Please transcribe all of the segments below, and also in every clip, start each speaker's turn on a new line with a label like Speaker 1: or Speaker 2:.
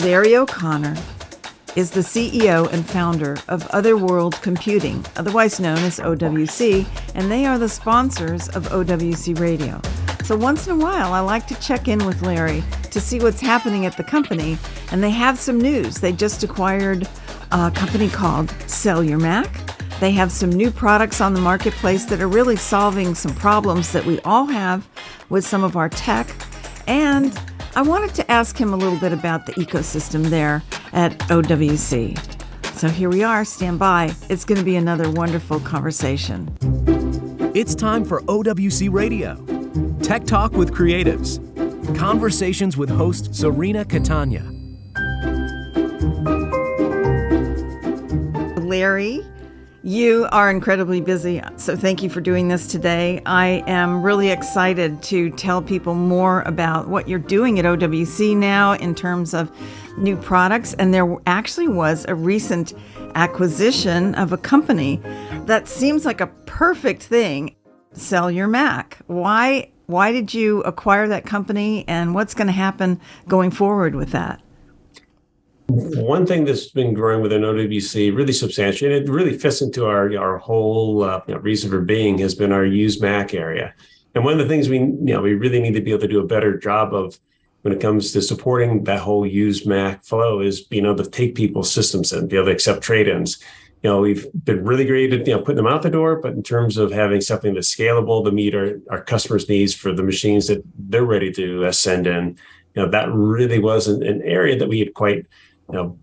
Speaker 1: Larry O'Connor is the CEO and founder of Other World Computing, otherwise known as OWC, and they are the sponsors of OWC Radio. So once in a while, I like to check in with Larry to see what's happening at the company, and they have some news. They just acquired a company called Sell Your Mac. They have some new products on the marketplace that are really solving some problems that we all have with some of our tech. And I wanted to ask him a little bit about the ecosystem there at OWC. So here we are, stand by. It's going to be another wonderful conversation.
Speaker 2: It's time for OWC Radio Tech Talk with Creatives. Conversations with host Cirina Catania.
Speaker 1: Larry, you are incredibly busy, so thank you for doing this today. I am really excited to tell people more about what you're doing at OWC now in terms of new products. And there actually was a recent acquisition of a company that seems like a perfect thing. Sell your Mac. Why? Why did you acquire that company, and what's going to happen going forward with that?
Speaker 3: One thing that's been growing within OWC really substantially, and it really fits into our our whole uh, you know, reason for being, has been our used Mac area. And one of the things we you know we really need to be able to do a better job of when it comes to supporting that whole used Mac flow is being able to take people's systems and be able to accept trade-ins. You know, we've been really great at you know putting them out the door, but in terms of having something that's scalable to meet our, our customers' needs for the machines that they're ready to uh, send in, you know, that really was an area that we had quite you know,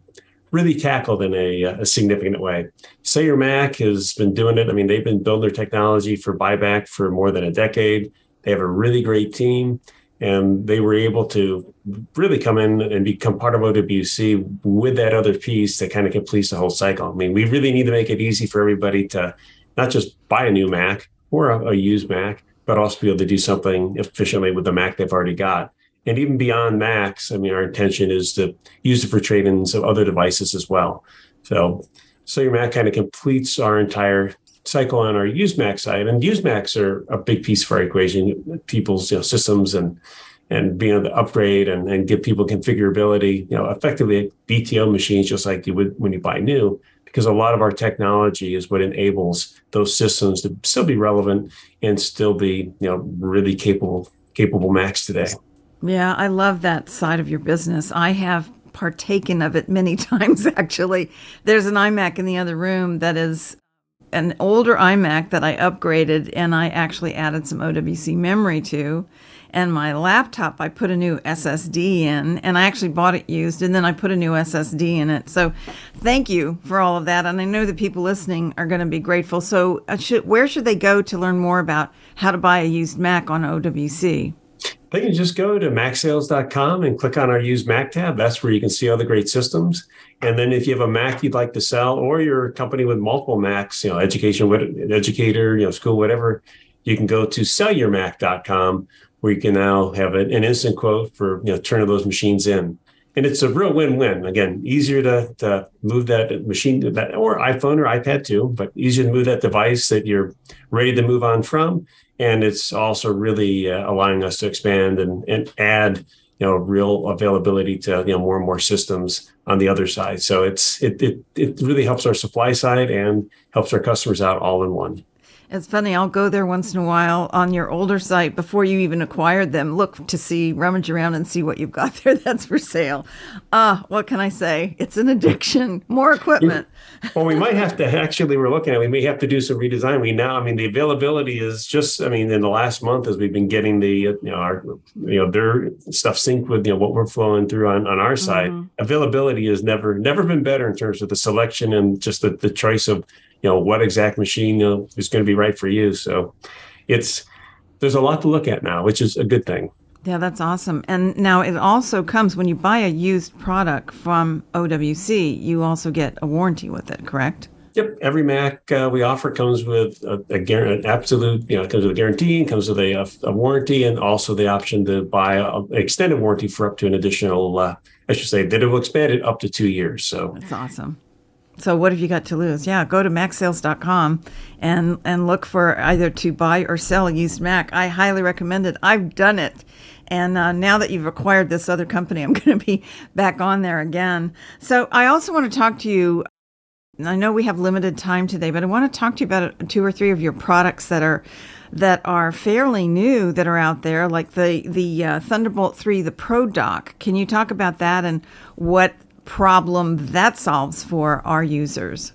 Speaker 3: really tackled in a, uh, a, significant way. Your Mac has been doing it. I mean, they've been building their technology for buyback for more than a decade. They have a really great team, and they were able to really come in and become part of OWC with that other piece that kind of completes the whole cycle. I mean, we really need to make it easy for everybody to not just buy a new Mac or a, a used Mac, but also be able to do something efficiently with the Mac they've already got and even beyond Macs, I mean, our intention is to use it for trade-ins of other devices as well. So, so your Mac kind of completes our entire cycle on our used Mac side, and used Macs are a big piece for our equation. People's you know, systems and and being able to upgrade and, and give people configurability, you know, effectively BTO machines, just like you would when you buy new, because a lot of our technology is what enables those systems to still be relevant and still be, you know, really capable capable Macs today.
Speaker 1: Yeah, I love that side of your business. I have partaken of it many times, actually. There's an iMac in the other room that is an older iMac that I upgraded and I actually added some OWC memory to. And my laptop, I put a new SSD in, and I actually bought it used, and then I put a new SSD in it. So, thank you for all of that. And I know the people listening are going to be grateful. So, uh, where should they go to learn more about how to buy a used Mac on OWC?
Speaker 3: They can just go to macsales.com and click on our use Mac tab. That's where you can see all the great systems. And then if you have a Mac you'd like to sell, or you're a company with multiple Macs, you know, education, educator, you know, school, whatever, you can go to sellyourmac.com where you can now have an, instant quote for, you know, turning those machines in. And it's a real win-win. Again, easier to, to move that machine that or iPhone or iPad too, but easier to move that device that you're ready to move on from and it's also really uh, allowing us to expand and, and add you know real availability to you know more and more systems on the other side. So it's it it, it really helps our supply side and helps our customers out all in one
Speaker 1: it's funny, I'll go there once in a while on your older site before you even acquired them. Look to see, rummage around and see what you've got there that's for sale. Ah, uh, what can I say? It's an addiction. More equipment.
Speaker 3: well, we might have to actually, we're looking at, we may have to do some redesign. We now, I mean, the availability is just, I mean, in the last month as we've been getting the, you know, our, you know, their stuff synced with, you know, what we're flowing through on, on our side. Mm-hmm. Availability has never, never been better in terms of the selection and just the, the choice of, you know what exact machine you know, is going to be right for you. So it's there's a lot to look at now, which is a good thing.
Speaker 1: Yeah, that's awesome. And now it also comes when you buy a used product from OWC, you also get a warranty with it, correct?
Speaker 3: Yep, every Mac uh, we offer comes with a, a an absolute, you know, comes with a guarantee, and comes with a, a, warranty, and also the option to buy an extended warranty for up to an additional, uh, I should say, that it will expand it up to two years. So
Speaker 1: that's awesome. So what have you got to lose? Yeah, go to macsales.com and and look for either to buy or sell used Mac. I highly recommend it. I've done it. And uh, now that you've acquired this other company, I'm going to be back on there again. So I also want to talk to you. I know we have limited time today, but I want to talk to you about two or three of your products that are that are fairly new that are out there, like the the uh, Thunderbolt 3, the Pro Dock. Can you talk about that and what problem that solves for our users?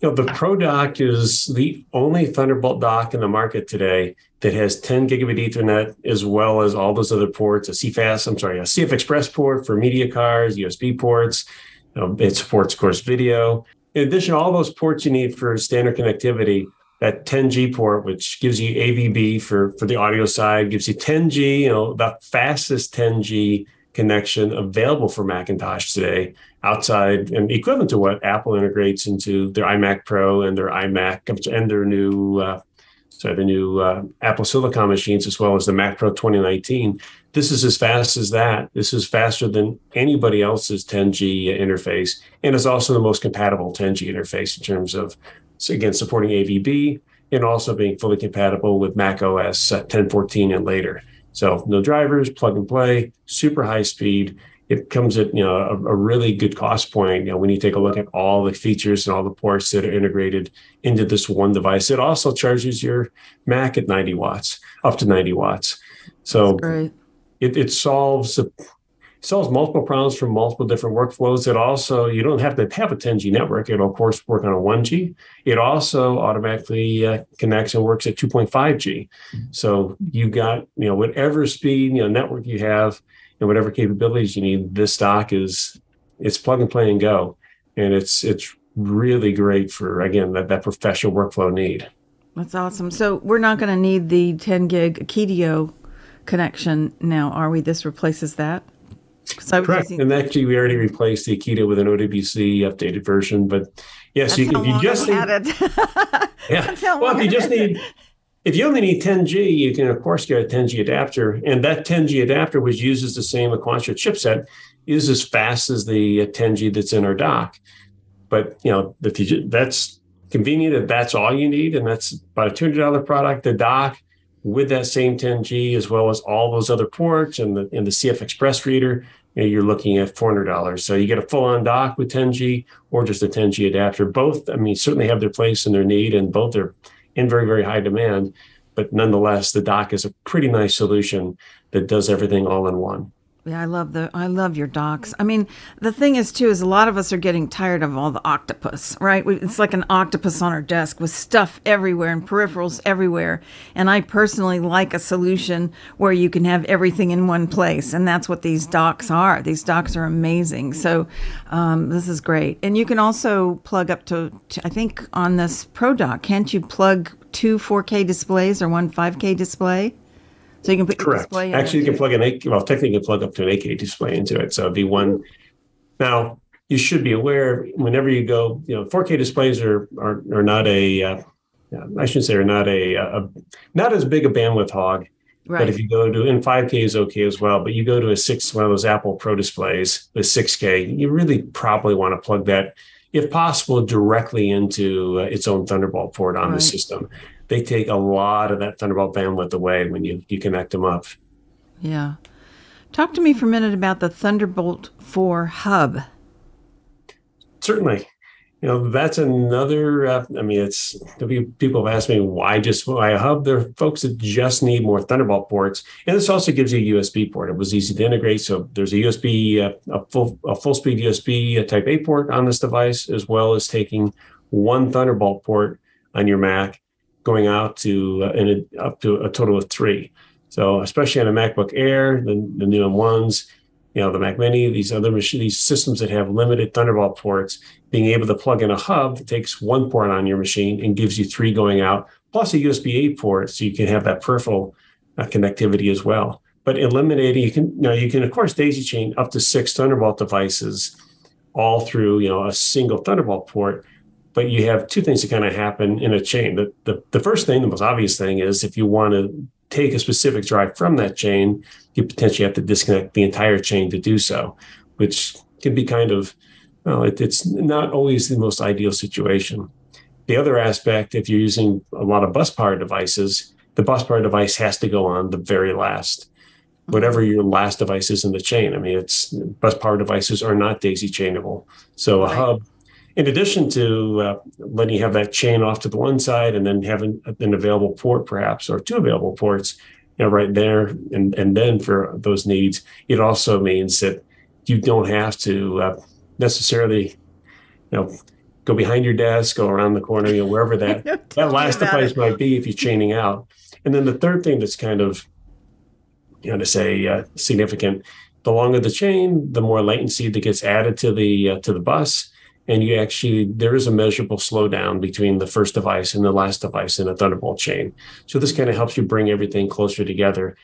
Speaker 3: You know, the Pro Dock is the only Thunderbolt dock in the market today that has 10 gigabit Ethernet as well as all those other ports, a CFast, I'm sorry, a CF Express port for media cards, USB ports. You know, it supports, of course, video. In addition, all those ports you need for standard connectivity that 10G port, which gives you AVB for, for the audio side, gives you 10G, you know, the fastest 10G connection available for Macintosh today, outside and equivalent to what Apple integrates into their iMac Pro and their iMac and their new, uh, sorry, the new uh, Apple Silicon machines, as well as the Mac Pro 2019. This is as fast as that. This is faster than anybody else's 10G interface, and it's also the most compatible 10G interface in terms of again, supporting AVB and also being fully compatible with Mac OS 1014 and later. So no drivers, plug and play, super high speed. It comes at you know a, a, really good cost point. You know when you take a look at all the features and all the ports that are integrated into this one device. It also charges your Mac at 90 watts, up to 90 watts. So it, it solves the solves multiple problems from multiple different workflows. It also, you don't have to have a 10G network. It'll, of course, work on a 1G. It also automatically uh, connects and works at 2.5G. Mm-hmm. So you've got, you know, whatever speed, you know, network you have and whatever capabilities you need, this stock is, it's plug and play and go. And it's, it's really great for, again, that, that professional workflow need.
Speaker 1: That's awesome. So we're not going to need the 10 gig Akitio connection now, are we? This replaces that?
Speaker 3: Correct. Using- and actually, we already replaced the Akitio with an OWC updated version. But yes, you, if you just need, yeah. Well, if you just need, if you only need 10G, you can of course get a 10G adapter, and that 10G adapter, which uses the same Aquantia chipset, is as fast as the 10G that's in our dock. But you know, if you, that's convenient, if that's all you need, and that's about a $200 product. The dock with that same 10G, as well as all those other ports and the, and the CF Express reader, you you're looking at $400. So you get a full on dock with 10G or just a 10G adapter. Both, I mean, certainly have their place and their need, and both are in very, very high demand. But nonetheless, the dock is a pretty nice solution that does everything all in one.
Speaker 1: Yeah, I love the I love your docks. I mean, the thing is too is a lot of us are getting tired of all the octopus, right? It's like an octopus on our desk with stuff everywhere and peripherals everywhere. And I personally like a solution where you can have everything in one place, and that's what these docks are. These docks are amazing. So um, this is great, and you can also plug up to, to I think on this Pro Dock, can't you plug two 4K displays or one 5K display? So you can put
Speaker 3: Correct. display. Actually, you can plug an 8 well, technically you can plug up to an 8K display into it. So it'd be one. Now you should be aware whenever you go, you know, 4K displays are are, are not a uh, I shouldn't say are not a, a, not as big a bandwidth hog. Right. But if you go to and 5K is okay as well, but you go to a six one of those Apple Pro displays, the 6K, you really probably want to plug that, if possible, directly into uh, its own Thunderbolt port on right. the system they take a lot of that Thunderbolt bandwidth away when you, you connect them up.
Speaker 1: Yeah. Talk to me for a minute about the Thunderbolt 4 hub.
Speaker 3: Certainly. You know, that's another, uh, I mean, it's people have asked me why just why a hub. There are folks that just need more Thunderbolt ports. And this also gives you a USB port. It was easy to integrate. So there's a USB, uh, a full, a full speed USB uh, type A port on this device, as well as taking one Thunderbolt port on your Mac going out to uh, in a, up to a total of three. So especially on a MacBook Air, the, the new M1s, you know, the Mac Mini, these other machine, these systems that have limited Thunderbolt ports, being able to plug in a hub that takes one port on your machine and gives you three going out, plus a USB-A port, so you can have that peripheral uh, connectivity as well. But eliminating, you can, you know, you can of course daisy chain up to six Thunderbolt devices, all through you know a single Thunderbolt port but you have two things that kind of happen in a chain. The, the, the first thing, the most obvious thing is if you want to take a specific drive from that chain, you potentially have to disconnect the entire chain to do so, which can be kind of, well, it, it's not always the most ideal situation. The other aspect, if you're using a lot of bus power devices, the bus power device has to go on the very last whatever mm-hmm. your last device is in the chain. I mean, it's bus power devices are not daisy chainable. So a right. hub, in addition to uh, letting you have that chain off to the one side and then having an available port perhaps or two available ports, you know, right there and and then for those needs, it also means that you don't have to uh, necessarily, you know, go behind your desk, go around the corner, you know, wherever that that last device it. might be if you're chaining out. And then the third thing that's kind of, you know, to say uh, significant, the longer the chain, the more latency that gets added to the uh, to the bus, and you actually there is a measurable slowdown between the first device and the last device in a Thunderbolt chain. So this kind of helps you bring everything closer together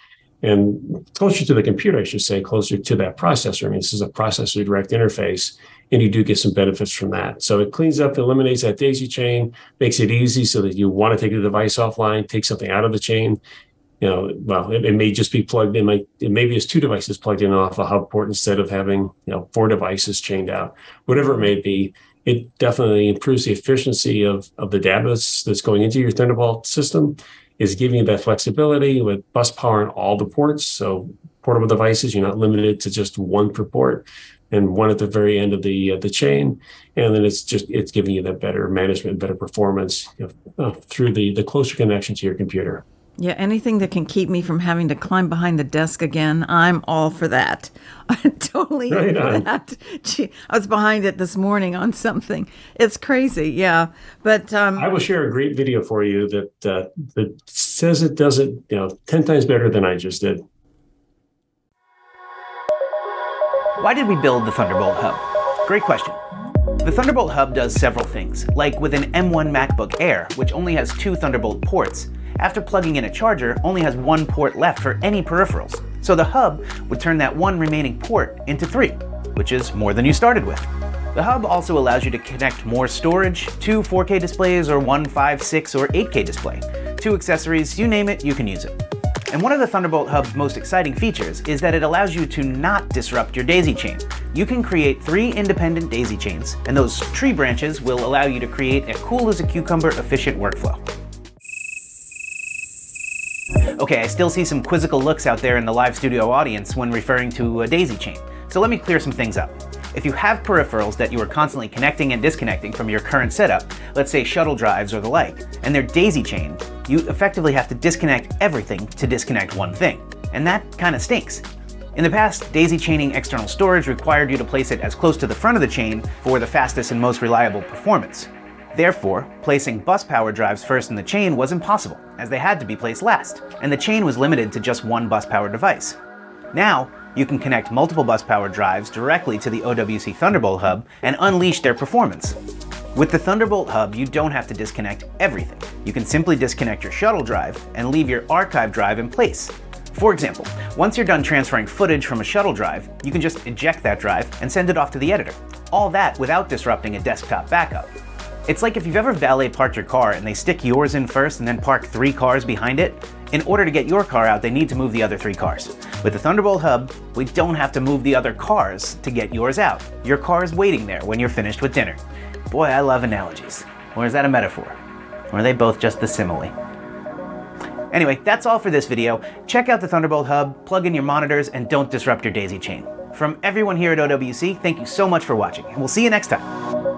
Speaker 3: and closer to the computer, I should say, closer to that processor. I mean, this is a processor direct interface, and you do get some benefits from that. So it cleans up, eliminates that daisy chain, makes it easy so that you want to take the device offline, take something out of the chain. You know, well, it, it may just be plugged in. Like it maybe it's two devices plugged in off a hub port instead of having you know four devices chained out. Whatever it may be, it definitely improves the efficiency of of the data that's, going into your Thunderbolt system is giving you that flexibility with bus power on all the ports. So portable devices, you're not limited to just one per port and one at the very end of the uh, the chain. And then it's just it's giving you that better management, better performance you know, uh, through the the closer connection to your computer.
Speaker 1: Yeah, anything that can keep me from having to climb behind the desk again, I'm all for that. I'm totally right for that. Gee, I was behind it this morning on something. It's crazy, yeah. But um,
Speaker 3: I will share a great video for you that uh, that says it does it, you know, ten times better than I just did.
Speaker 4: Why did we build the Thunderbolt Hub? Great question. The Thunderbolt Hub does several things, like with an M1 MacBook Air, which only has two Thunderbolt ports after plugging in a charger, only has one port left for any peripherals. So the hub would turn that one remaining port into three, which is more than you started with. The hub also allows you to connect more storage, two 4K displays, or one 5, 6, or 8K display. Two accessories, you name it, you can use it. And one of the Thunderbolt Hub's most exciting features is that it allows you to not disrupt your daisy chain. You can create three independent daisy chains, and those tree branches will allow you to create a cool as a cucumber efficient workflow. Okay, I still see some quizzical looks out there in the live studio audience when referring to a daisy chain, so let me clear some things up. If you have peripherals that you are constantly connecting and disconnecting from your current setup, let's say shuttle drives or the like, and they're daisy chained, you effectively have to disconnect everything to disconnect one thing. And that kind of stinks. In the past, daisy chaining external storage required you to place it as close to the front of the chain for the fastest and most reliable performance. Therefore, placing bus power drives first in the chain was impossible, as they had to be placed last, and the chain was limited to just one bus power device. Now, you can connect multiple bus power drives directly to the OWC Thunderbolt hub and unleash their performance. With the Thunderbolt hub, you don't have to disconnect everything. You can simply disconnect your shuttle drive and leave your archive drive in place. For example, once you're done transferring footage from a shuttle drive, you can just eject that drive and send it off to the editor. All that without disrupting a desktop backup. It's like if you've ever valet parked your car and they stick yours in first and then park three cars behind it. In order to get your car out, they need to move the other three cars. With the Thunderbolt Hub, we don't have to move the other cars to get yours out. Your car is waiting there when you're finished with dinner. Boy, I love analogies. Or is that a metaphor? Or are they both just the simile? Anyway, that's all for this video. Check out the Thunderbolt Hub, plug in your monitors, and don't disrupt your daisy chain. From everyone here at OWC, thank you so much for watching, and we'll see you next time.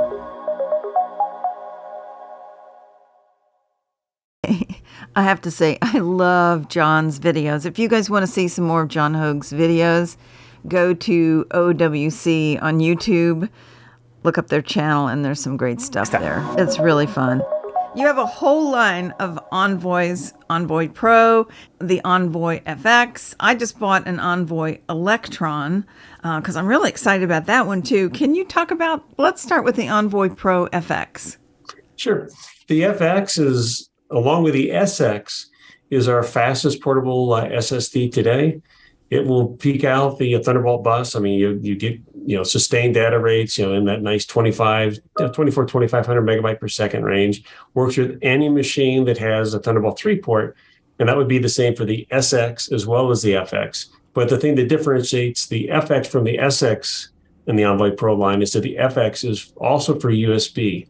Speaker 1: I have to say, I love John's videos. If you guys want to see some more of John Hogue's videos, go to OWC on YouTube, look up their channel, and there's some great stuff there. It's really fun. You have a whole line of Envoys Envoy Pro, the Envoy FX. I just bought an Envoy Elektron because uh, I'm really excited about that one too. Can you talk about? Let's start with the Envoy Pro FX.
Speaker 3: Sure. The FX is along with the SX, is our fastest portable uh, SSD today. It will peak out the Thunderbolt bus. I mean, you you get you know sustained data rates, you know, in that nice 25, 24, 2500 megabyte per second range. Works with any machine that has a Thunderbolt 3 port, and that would be the same for the SX as well as the FX. But the thing that differentiates the FX from the SX in the Envoy Pro line is that the FX is also for USB.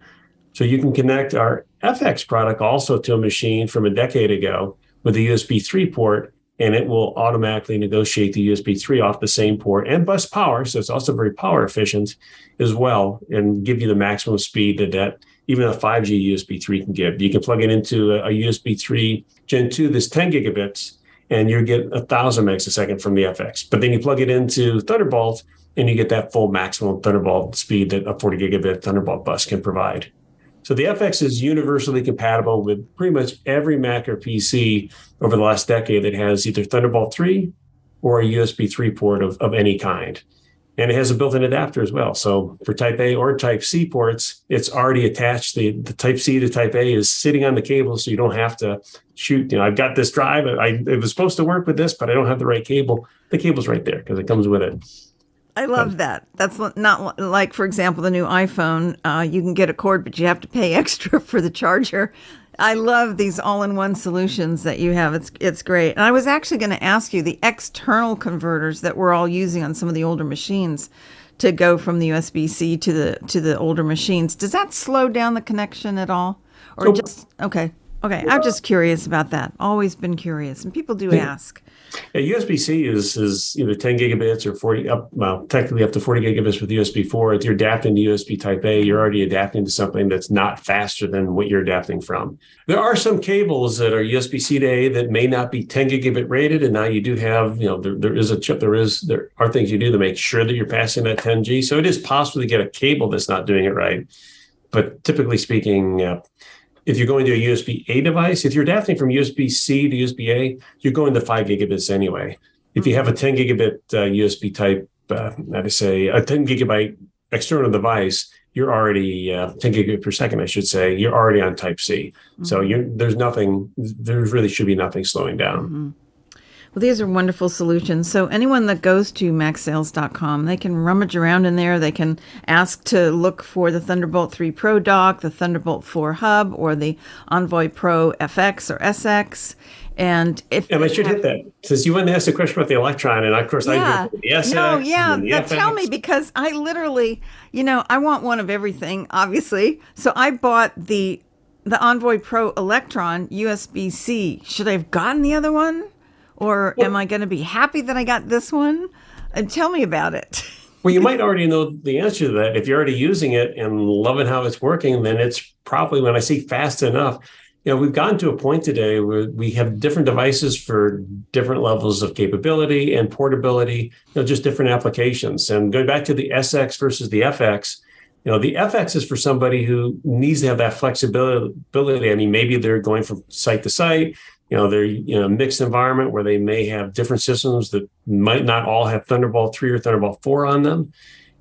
Speaker 3: So you can connect our FX product also to a machine from a decade ago with a USB 3 port and it will automatically negotiate the USB 3 off the same port and bus power. So it's also very power efficient as well and give you the maximum speed that, that even a 5G USB 3 can give. You can plug it into a, a USB 3 Gen 2 that's 10 gigabits and you get a thousand megs a second from the FX. But then you plug it into Thunderbolt and you get that full maximum Thunderbolt speed that a 40 gigabit Thunderbolt bus can provide. So the FX is universally compatible with pretty much every Mac or PC over the last decade that has either Thunderbolt 3 or a USB 3 port of, of any kind. And it has a built-in adapter as well. So for Type A or Type C ports, it's already attached. The, the Type C to Type A is sitting on the cable, so you don't have to shoot. You know, I've got this drive. I it was supposed to work with this, but I don't have the right cable. The cable's right there because it comes with it.
Speaker 1: I love that. That's not like, for example, the new iPhone. Uh, you can get a cord, but you have to pay extra for the charger. I love these all-in-one solutions that you have. It's it's great. And I was actually going to ask you the external converters that we're all using on some of the older machines to go from the USB-C to the to the older machines. Does that slow down the connection at all, or so, just okay? Okay, I'm just curious about that. Always been curious, and people do ask.
Speaker 3: Yeah, USB-C is is either 10 gigabits or 40 up well technically up to 40 gigabits with USB 4. If you're adapting to USB Type A, you're already adapting to something that's not faster than what you're adapting from. There are some cables that are USB-C to A that may not be 10 gigabit rated, and now you do have you know there, there is a chip. There is there are things you do to make sure that you're passing that 10G. So it is possible to get a cable that's not doing it right, but typically speaking. Uh, if you're going to a USB A device, if you're adapting from USB C to USB A, you're going to five gigabits anyway. If you have a 10 gigabit uh, USB type, uh, how to say, a 10 gigabyte external device, you're already uh, 10 gigabit per second, I should say. You're already on Type C, mm-hmm. so there's nothing. There really should be nothing slowing down.
Speaker 1: Mm-hmm. Well, these are wonderful solutions. So anyone that goes to macsales.com, they can rummage around in there. They can ask to look for the Thunderbolt 3 Pro dock, the Thunderbolt 4 hub, or the Envoy Pro FX or SX. And if
Speaker 3: and I should have, hit that since you wanted to ask a question about the Elektron, and of course
Speaker 1: yeah,
Speaker 3: I the SX.
Speaker 1: No, yeah, the tell me because I literally, you know, I want one of everything, obviously. So I bought the the Envoy Pro Elektron USB C. Should I have gotten the other one? Or well, am I going to be happy that I got this one? And tell me about it.
Speaker 3: well, you might already know the answer to that. If you're already using it and loving how it's working, then it's probably when I say fast enough. You know, we've gotten to a point today where we have different devices for different levels of capability and portability, you know, just different applications. And going back to the SX versus the FX, you know, the FX is for somebody who needs to have that flexibility. I mean, maybe they're going from site to site you know they're in a mixed environment where they may have different systems that might not all have thunderbolt 3 or thunderbolt 4 on them.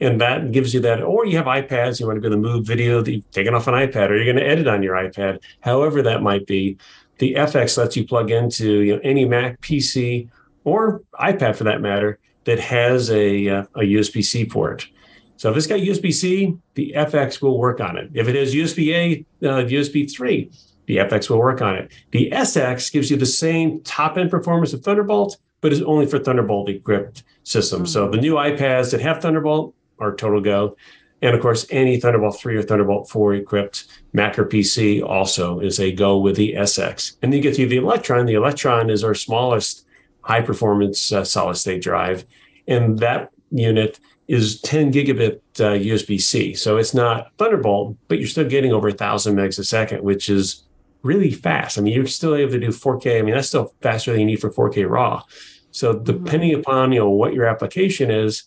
Speaker 3: And that gives you that or you have ipads you want to able to move video that you've taken off an ipad or you're going to edit on your ipad however that might be. The fx lets you plug into you know, any mac pc or ipad for that matter that has a, uh, a usb-c port. So if it's got usb-c the fx will work on it. If it has usb-a uh, usb 3 the FX will work on it. The SX gives you the same top end performance of Thunderbolt, but is only for Thunderbolt equipped systems. Mm-hmm. So the new iPads that have Thunderbolt are total go. And of course, any Thunderbolt 3 or Thunderbolt 4 equipped Mac or PC also is a go with the SX. And then you get to the Elektron. The Elektron is our smallest high performance uh, solid state drive. And that unit is 10 gigabit uh, USB C. So it's not Thunderbolt, but you're still getting over thousand megs a second, which is really fast. I mean, you're still able to do 4K. I mean, that's still faster than you need for 4K RAW. So mm-hmm. depending mm-hmm. upon you know what your application is,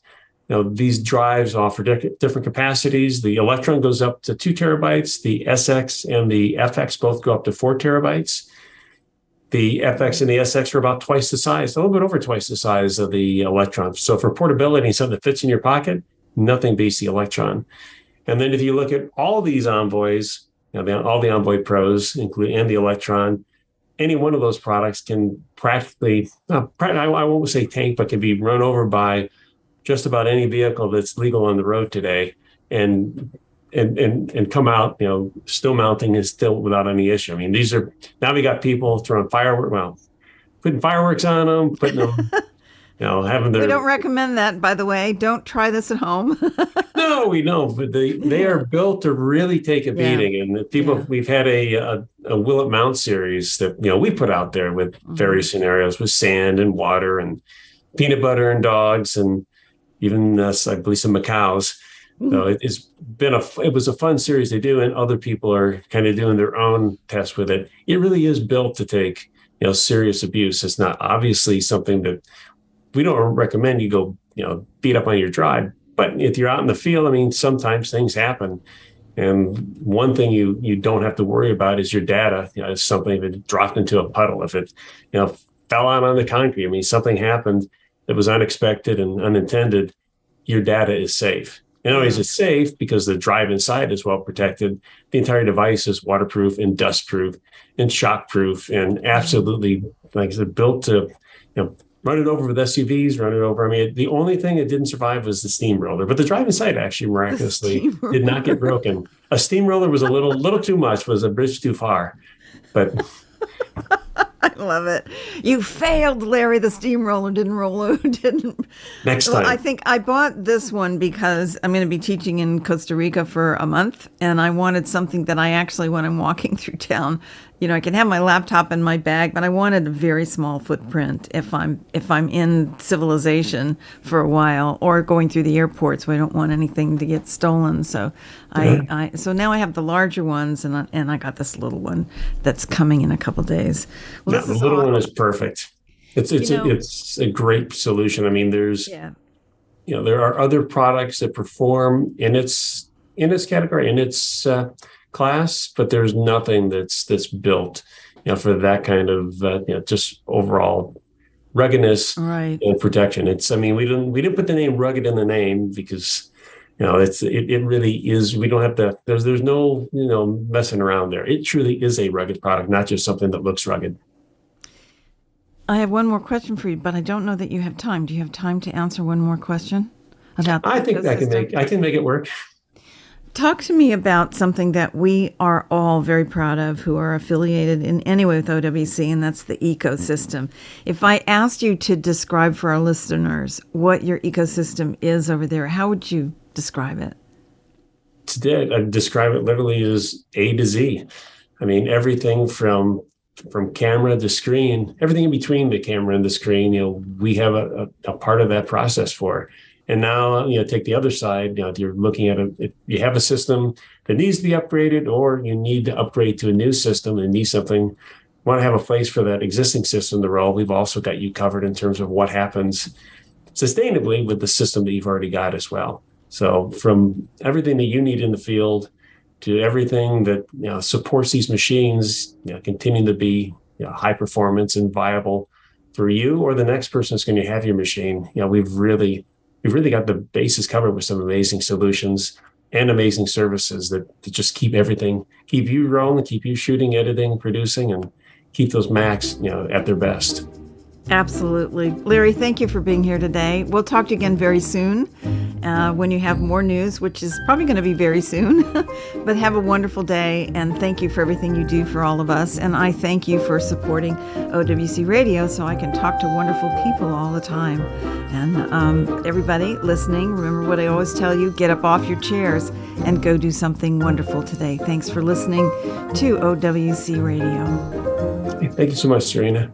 Speaker 3: you know these drives offer di- different capacities. The Elektron goes up to two terabytes. The SX and the FX both go up to four terabytes. The FX and the SX are about twice the size, a little bit over twice the size of the Elektron. So for portability and something that fits in your pocket, nothing beats the Elektron. And then if you look at all these envoys, you know, the, all the Envoy Pros, including and the Elektron, any one of those products can practically, uh, I won't say tank, but can be run over by just about any vehicle that's legal on the road today, and and and and come out, you know, still mounting is still without any issue. I mean, these are now we got people throwing fireworks, well, putting fireworks on them, putting them. you know, having their.
Speaker 1: We don't recommend that, by the way. Don't try this at home.
Speaker 3: no, we know, but they they are built to really take a
Speaker 1: Yeah.
Speaker 3: beating. And the people,
Speaker 1: Yeah.
Speaker 3: we've had a, a a Will It Mount series that you know we put out there with
Speaker 1: Mm-hmm.
Speaker 3: various scenarios with sand and water and peanut butter and dogs and even uh, I believe some macaws.
Speaker 1: Mm-hmm.
Speaker 3: So it, it's been a it was a fun series to do, and other people are kind of doing their own tests with it. It really is built to take you know serious abuse. It's not obviously something that we don't recommend you go you know beat up on your drive. But if you're out in the field, I mean, sometimes things happen. And one thing you you don't have to worry about is your data. You know, if something that dropped into a puddle, if it you know fell out on the concrete. I mean, something happened that was unexpected and unintended. Your data is safe. And not only is it safe because the drive inside is well protected, the entire device is waterproof and dustproof and shockproof and absolutely, like I said, built to you know run it over with SUVs, run it over. I mean, the only thing that didn't survive was the steamroller, but the drive inside actually miraculously did not get broken. A steamroller was a little little too much, was a bridge too far. But
Speaker 1: I love it. You failed, Larry. The steamroller didn't roll. Didn't.
Speaker 3: next time.
Speaker 1: Well, I think I bought this one because I'm going to be teaching in Costa Rica for a month, and I wanted something that I actually, when I'm walking through town, you know, I can have my laptop in my bag, but I wanted a very small footprint if I'm if I'm in civilization for a while or going through the airport, so I don't want anything to get stolen. So I, I so now I have the larger ones, and I, and I got this little one that's coming in a couple days. Well, this
Speaker 3: the little
Speaker 1: aw-
Speaker 3: one is perfect. It's it's
Speaker 1: You know-
Speaker 3: a, it's a great solution. I mean, there's
Speaker 1: yeah.
Speaker 3: you know there are other products that perform in its in its category in its uh, class, but there's nothing that's that's built you know for that kind of uh, you know just overall ruggedness
Speaker 1: Right.
Speaker 3: and protection. It's I mean we didn't we didn't put the name rugged in the name because you know it's it, it really is we don't have to there's there's no you know messing around there. It truly is a rugged product, not just something that looks rugged.
Speaker 1: I have one more question for you, but I don't know that you have time. Do you have time to answer one more question about?
Speaker 3: I think I can make I can make it work.
Speaker 1: Talk to me about something that we are all very proud of who are affiliated in any way with OWC, and that's the ecosystem. If I asked you to describe for our listeners what your ecosystem is over there, how would you describe it?
Speaker 3: today I describe it literally as A to Z. I mean, everything from from camera to screen, everything in between the camera and the screen, you know, we have a, a, a part of that process for. And now, you know, take the other side. You know, if you're looking at a, if you have a system that needs to be upgraded, or you need to upgrade to a new system and need something, want to have a place for that existing system to roll. We've also got you covered in terms of what happens sustainably with the system that you've already got as well. So from everything that you need in the field to everything that you know, supports these machines, you know, continuing to be you know, high performance and viable for you or the next person that's going to have your machine. You know, we've really we've really got the bases covered with some amazing solutions and amazing services that, that just keep everything, keep you rolling, keep you shooting, editing, producing, and keep those Macs, you know, at their best.
Speaker 1: Absolutely. Larry, thank you for being here today. We'll talk to you again very soon uh, when you have more news, which is probably going to be very soon. but have a wonderful day, and thank you for everything you do for all of us. And I thank you for supporting OWC Radio so I can talk to wonderful people all the time. And um, everybody listening, remember what I always tell you get up off your chairs and go do something wonderful today. Thanks for listening to OWC Radio.
Speaker 3: Thank you so much, Cirina.